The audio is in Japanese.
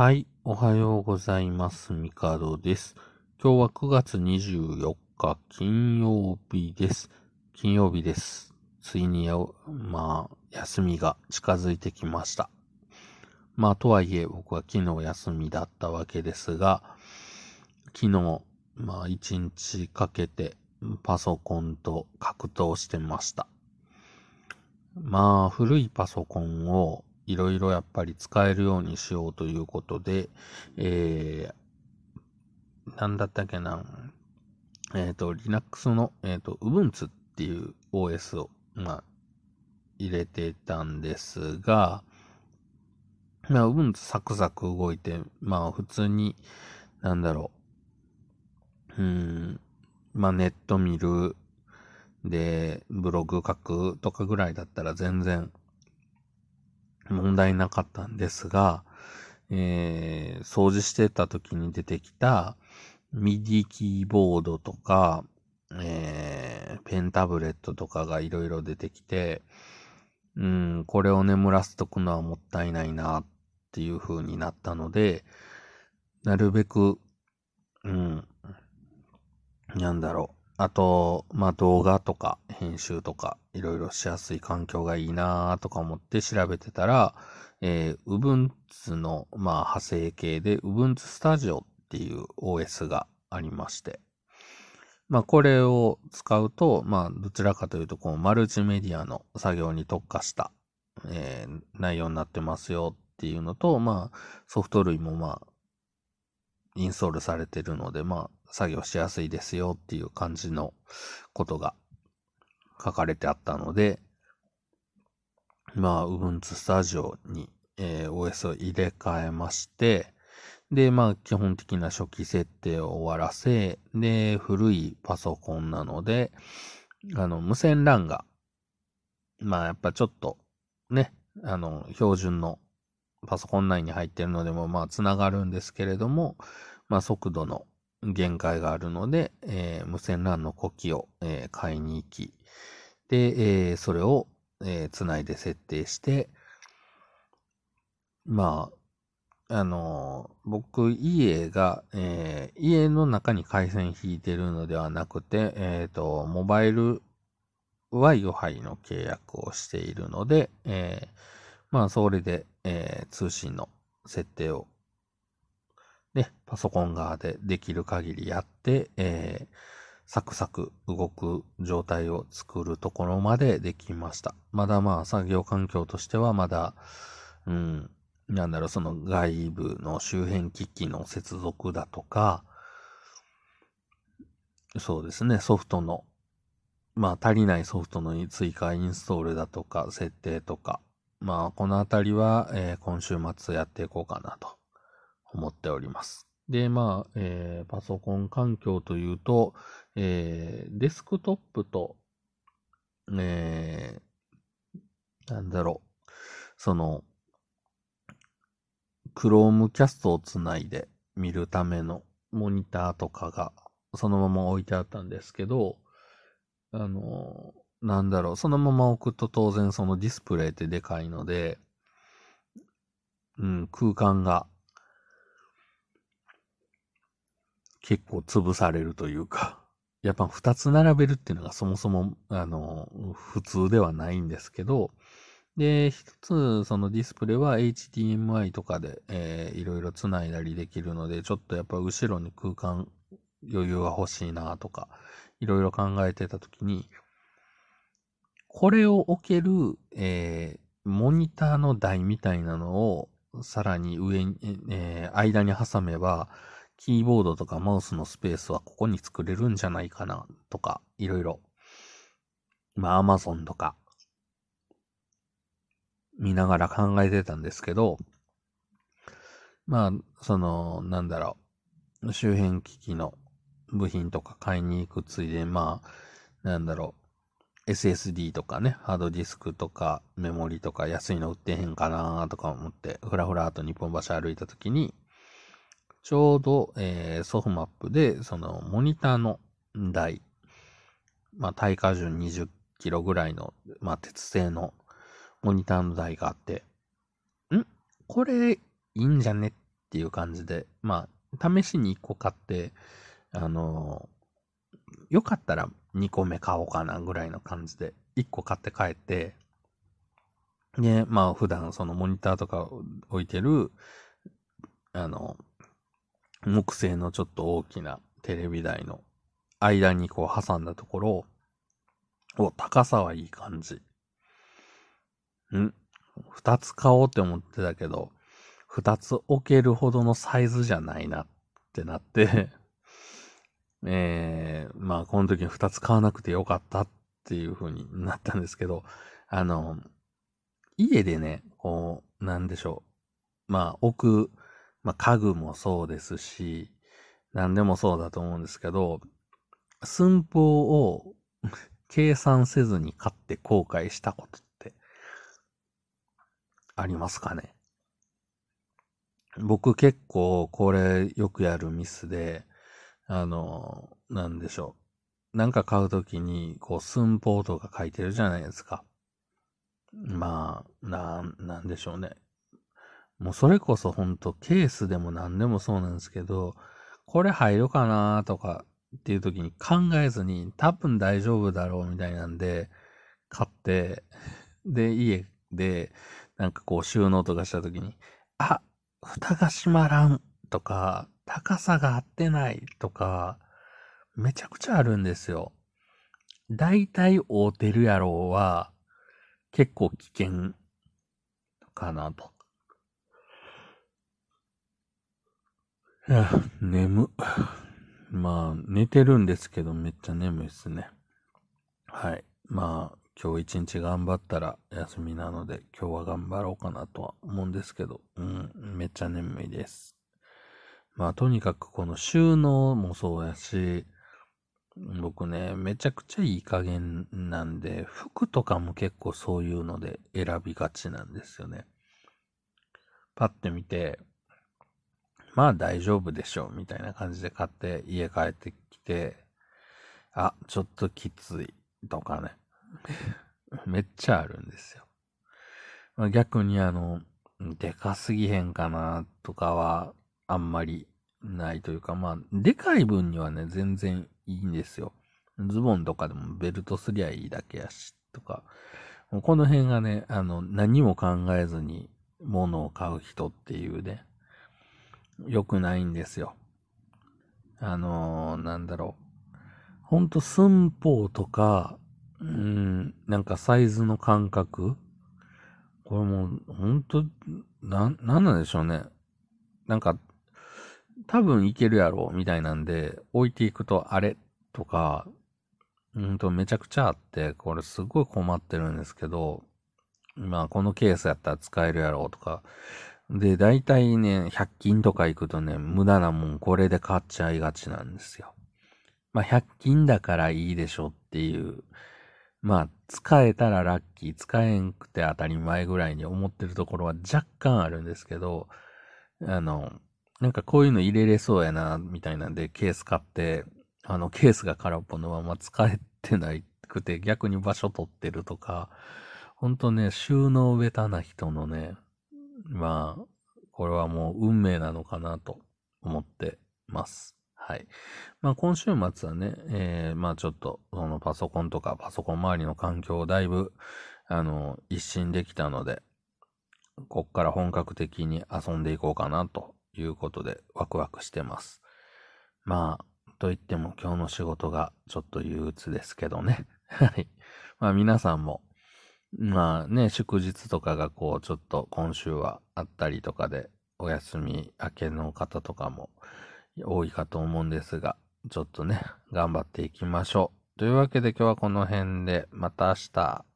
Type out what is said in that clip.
はい、おはようございます。ミカドです。今日は9月24日金曜日です。金曜日です。ついにまあ、休みが近づいてきました。まあ、とはいえ僕は昨日休みだったわけですが、昨日、まあ、一日かけてパソコンと格闘してました。まあ、古いパソコンをいろいろやっぱり使えるようにしようということで、えー、なんだったっけな、えっ、ー、と、Linux の、えっ、ー、と、Ubuntu っていう OS を、まあ、入れてたんですが、まあ、Ubuntu サクサク動いて、まあ、普通に、なんだろう、うん、まあ、ネット見る、で、ブログ書くとかぐらいだったら全然問題なかったんですが、えー、掃除してた時に出てきた MIDI キーボードとか、えー、ペンタブレットとかがいろいろ出てきて、うん、これを眠らせとくのはもったいないなっていう風になったので、なるべく、うん、なんだろう。あと、まあ、動画とか編集とかいろいろしやすい環境がいいなとか思って調べてたら、えー、Ubuntu の、まあ、派生系で Ubuntu Studio っていう OS がありまして、まあ、これを使うと、まあ、どちらかというと、こう、マルチメディアの作業に特化した、えー、内容になってますよっていうのと、まあ、ソフト類もまあ、インストールされてるので、まあ、作業しやすいですよっていう感じのことが書かれてあったので、まあ、Ubuntu Studio に、えー、OS を入れ替えまして、で、まあ、基本的な初期設定を終わらせ、で、古いパソコンなので、あの、無線 LAN が、まあ、やっぱちょっと、ね、あの、標準のパソコン内に入ってるのでも、まあ、つながるんですけれども、まあ、速度の限界があるので、えー、無線 LAN の呼気を、えー、買いに行き、で、えー、それを、えー、つないで設定して、まあ、あのー、僕、家が、えー、家の中に回線引いてるのではなくて、えっ、ー、と、モバイル Wi-Fi の契約をしているので、えー、まあ、それで、えー、通信の設定をね、パソコン側でできる限りやって、えー、サクサク動く状態を作るところまでできました。まだまあ作業環境としてはまだ、うん、なんだろう、その外部の周辺機器の接続だとか、そうですね、ソフトの、まあ足りないソフトの追加インストールだとか、設定とか、まあこのあたりは、えー、今週末やっていこうかなと思っております。で、まあ、えー、パソコン環境というと、えー、デスクトップと、えー、なんだろう、その、Chromecast をつないで見るためのモニターとかがそのまま置いてあったんですけど、あの、なんだろう、そのまま置くと当然そのディスプレイってでかいので、うん、空間が結構潰されるというか、やっぱ二つ並べるっていうのがそもそも、あの、普通ではないんですけど、で、一つ、そのディスプレイは HDMI とかで、えー、いろいろ繋いだりできるので、ちょっとやっぱ後ろに空間余裕が欲しいなとか、いろいろ考えてたときに、これを置ける、えー、モニターの台みたいなのを、さらに上に、えー、間に挟めば、キーボードとかマウスのスペースはここに作れるんじゃないかなとか、いろいろ。まあ、アマゾンとか、見ながら考えてたんですけど、まあ、その、なんだろう、周辺機器の部品とか買いに行くついで、まあ、なんだろう、SSD とかね、ハードディスクとかメモリとか安いの売ってへんかなとか思って、ふらふらと日本橋歩いた時に、ちょうど、えー、ソフマップで、その、モニターの台、まあ、耐荷重20キロぐらいの、まあ、鉄製のモニターの台があって、ん？これ、いいんじゃね？っっていう感じで、まあ、試しに1個買って、あのよかったら2個目買おうかなぐらいの感じで、1個買って帰って、で、まあ普段そのモニターとか置いてる、あの、木製のちょっと大きなテレビ台の間にこう挟んだところ、お、高さはいい感じ。ん？二つ買おうって思ってたけど、二つ置けるほどのサイズじゃないなってなってえー、まあ、この時に二つ買わなくてよかったっていう風になったんですけど、あの、家でね、こう、なんでしょう。まあ、置く、まあ、家具もそうですし、何でもそうだと思うんですけど、寸法を 計算せずに買って後悔したことってありますかね僕結構これよくやるミスで、あの、なんでしょう。なんか買うときに、こう、寸法とか書いてるじゃないですか。まあ、なん、なんでしょうね。もうそれこそほんとケースでも何でもそうなんですけど、これ入るかなとかっていう時に考えずに多分大丈夫だろうみたいなんで、買って、で、家でなんかこう収納とかした時に、あ、蓋が閉まらんとか、高さが合ってないとか、めちゃくちゃあるんですよ。だいたい合うてるやろうは、結構危険かなと。いや、眠。まあ、寝てるんですけど、めっちゃ眠いっすね。はい。まあ、今日一日頑張ったら休みなので、今日は頑張ろうかなとは思うんですけど、うん、めっちゃ眠いです。まあ、とにかくこの収納もそうやし、僕ね、めちゃくちゃいい加減なんで、服とかも結構そういうので選びがちなんですよね。パッて見て、まあ大丈夫でしょう、みたいな感じで買って家帰ってきて、あ、ちょっときついとかね。めっちゃあるんですよ。ま、逆にあの、でかすぎへんかなとかはあんまりないというか、まあ、でかい分にはね、全然いいんですよ。ズボンとかでもベルトすりゃいいだけやし、とか。この辺がね、あの、何も考えずに物を買う人っていうね、良くないんですよ。あのー、なんだろう。ほんと寸法とか、うん、なんかサイズの感覚これもう、ほんと、な、なんなんでしょうね。なんか、多分いけるやろ、みたいなんで、置いていくと、あれとか、うんと、めちゃくちゃあって、これすごい困ってるんですけど、まあ、このケースやったら使えるやろうとか。で、大体ね、100均とか行くとね、無駄なもんこれで買っちゃいがちなんですよ。まあ、100均だからいいでしょっていう、まあ、使えたらラッキー、使えんくて当たり前ぐらいに思ってるところは若干あるんですけど、あの、なんかこういうの入れれそうやな、みたいなんでケース買って、あの、ケースが空っぽのまま使えてないくて逆に場所取ってるとか、ほんとね、収納ベタな人のね、まあ、これはもう運命なのかなと思ってます。はい。まあ今週末はね、えー、まあちょっとそのパソコンとかパソコン周りの環境をだいぶ、あの、一新できたので、こっから本格的に遊んでいこうかなということでワクワクしてます。まあ、と言っても今日の仕事がちょっと憂鬱ですけどね。はい。まあ皆さんも、まあね、祝日とかがこうちょっと今週はあったりとかで、お休み明けの方とかも多いかと思うんですが、ちょっとね、頑張っていきましょう。というわけで今日はこの辺で、また明日。